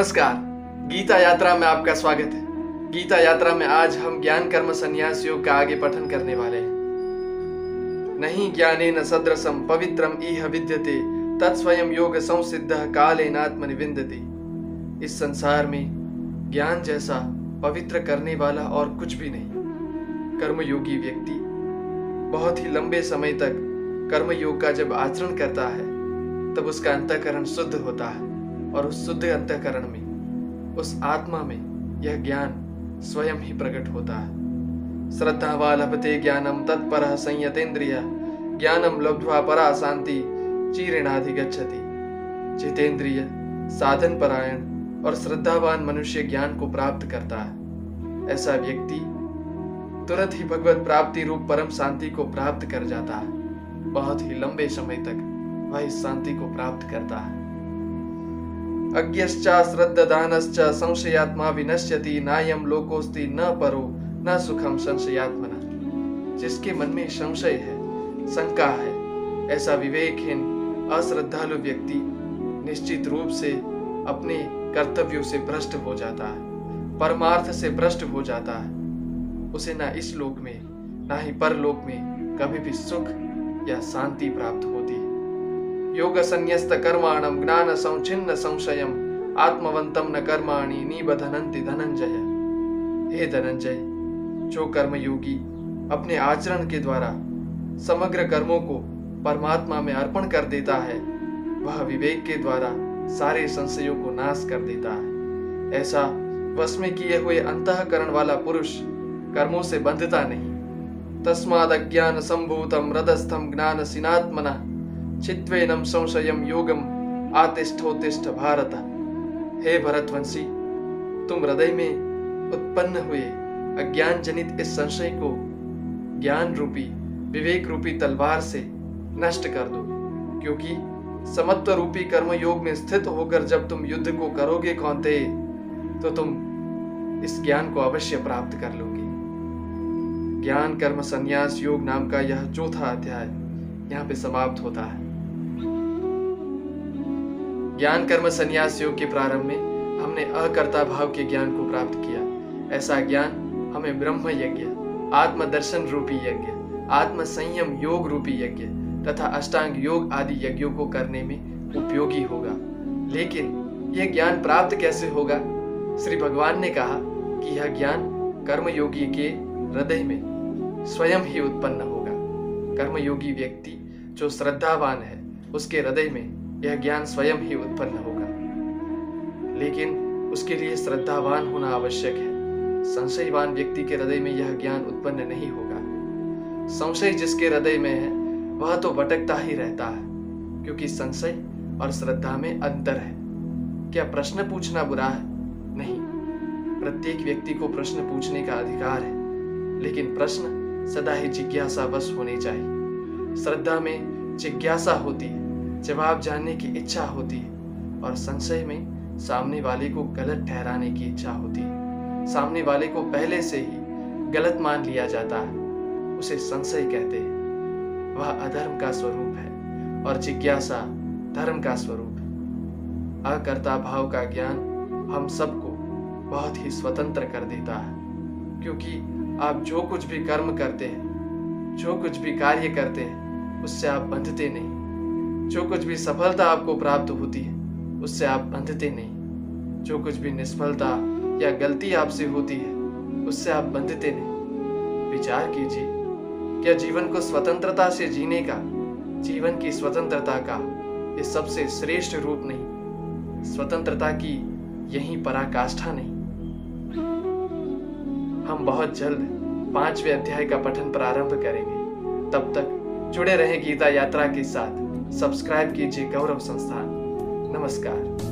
नमस्कार। गीता यात्रा में आपका स्वागत है। गीता यात्रा में आज हम ज्ञान कर्म संन्यास योग का आगे पठन करने वाले हैं। नहीं ज्ञाने न सदृशम पवित्रम इह विद्यते तत्स्वयं योग संसिद्ध काले नात्म निविंदते इस संसार में ज्ञान जैसा पवित्र करने वाला और कुछ भी नहीं। कर्मयोगी व्यक्ति बहुत ही लंबे समय तक कर्मयोग का जब आचरण करता है, तब उसका अंतकरण शुद्ध होता है। और उस शुद्ध अंतकरण में, उस आत्मा में यह ज्ञान स्वयं ही प्रकट होता है। श्रद्धा व लभते ज्ञानम तत्पर संयतेन्द्रिय, ज्ञानम लब्ध्वा परा शांति चीरेणाधिगच्छति जितेंद्रिय साधन परायण और श्रद्धावान मनुष्य ज्ञान को प्राप्त करता है। ऐसा व्यक्ति तुरंत ही भगवत प्राप्ति रूप परम शांति को प्राप्त कर जाता है। बहुत ही लंबे समय तक वह इस शांति को प्राप्त करता है। अज्ञश्चा श्रद्धानश्च संशयात्मा विनश्यति नायम लोकोस्ति न परो, न सुखम संशयात्मना। जिसके मन में संशय है, शंका है, ऐसा विवेकहीन, अश्रद्धालु व्यक्ति निश्चित रूप से अपने कर्तव्यों से भ्रष्ट हो जाता है, परमार्थ से भ्रष्ट हो जाता है। उसे ना इस लोक में, ना ही परलोक में कभी भी सुख या शांति प्राप्त होती। है योग संन्यस्त कर्माणम ज्ञान संचिन्न संशयम आत्मवंतम न कर्माणि निबधनंति धनंजय हे धनंजय जो कर्म योगी अपने आचरण के द्वारा समग्र कर्मों को परमात्मा में अर्पण कर देता है, वह विवेक के द्वारा सारे संशयों को नाश कर देता है। ऐसा वश में किए हुए अंतकरण वाला पुरुष कर्मों से बंधता नहीं। तस्माद अज्ञान संभूतम हृदस्थम ज्ञान सिनात्मना चित्वेनम संशयम योगम आतिष्ठोतिष्ठ भारत। हे भरतवंशी, तुम हृदय में उत्पन्न हुए अज्ञान जनित इस संशय को ज्ञान रूपी विवेक रूपी तलवार से नष्ट कर दो, क्योंकि समत्व रूपी कर्म योग में स्थित होकर जब तुम युद्ध को करोगे कौनते तो तुम इस ज्ञान को अवश्य प्राप्त कर लोगे। ज्ञान कर्म संन्यास योग नाम का यह चौथा अध्याय यहाँ पे समाप्त होता है। ज्ञान कर्म संन्यास योग के प्रारंभ में हमने अकर्ता भाव के ज्ञान को प्राप्त किया। ऐसा ज्ञान हमें ब्रह्म यज्ञ आत्मदर्शन रूपी यज्ञ आत्म संयम योग रूपी यज्ञ तथा अष्टांग योग आदि यज्ञों को करने में उपयोगी होगा। लेकिन यह ज्ञान प्राप्त कैसे होगा? श्री भगवान ने कहा कि यह ज्ञान कर्मयोगी के हृदय में स्वयं ही उत्पन्न होगा। कर्मयोगी व्यक्ति जो श्रद्धावान है, उसके हृदय में यह ज्ञान स्वयं ही उत्पन्न होगा। लेकिन उसके लिए श्रद्धावान होना आवश्यक है। संशयवान व्यक्ति के हृदय में यह ज्ञान उत्पन्न नहीं होगा। संशय जिसके हृदय में है, वह तो भटकता ही रहता है, क्योंकि संशय और श्रद्धा में अंतर है। क्या प्रश्न पूछना बुरा है? नहीं। प्रत्येक व्यक्ति को प्रश्न पूछने का अधिकार है, लेकिन प्रश्न सदा ही जिज्ञासा बस होनी चाहिए। श्रद्धा में जिज्ञासा होती है। जवाब जानने की इच्छा होती है और संशय में सामने वाले को गलत ठहराने की इच्छा होती। है सामने वाले को पहले से ही गलत मान लिया जाता है, उसे संशय कहते हैं। वह अधर्म का स्वरूप है और जिज्ञासा धर्म का स्वरूप है। अकर्ता भाव का ज्ञान हम सबको बहुत ही स्वतंत्र कर देता है, क्योंकि आप जो कुछ भी कर्म करते हैं, जो कुछ भी कार्य करते हैं, उससे आप बंधते नहीं। जो कुछ भी सफलता आपको प्राप्त होती है, उससे आप बंधते नहीं। जो कुछ भी निष्फलता या गलती आपसे होती है, उससे आप बंधते नहीं। विचार कीजिए, क्या जीवन को स्वतंत्रता से जीने का, जीवन की स्वतंत्रता का, ये सबसे श्रेष्ठ रूप नहीं। स्वतंत्रता की यही पराकाष्ठा नहीं। हम बहुत जल्द पाँचवें अध्याय का पठन प्रारंभ करेंगे। तब तक जुड़े रहे गीता यात्रा के साथ। सब्सक्राइब कीजिए गौरव संस्थान। नमस्कार।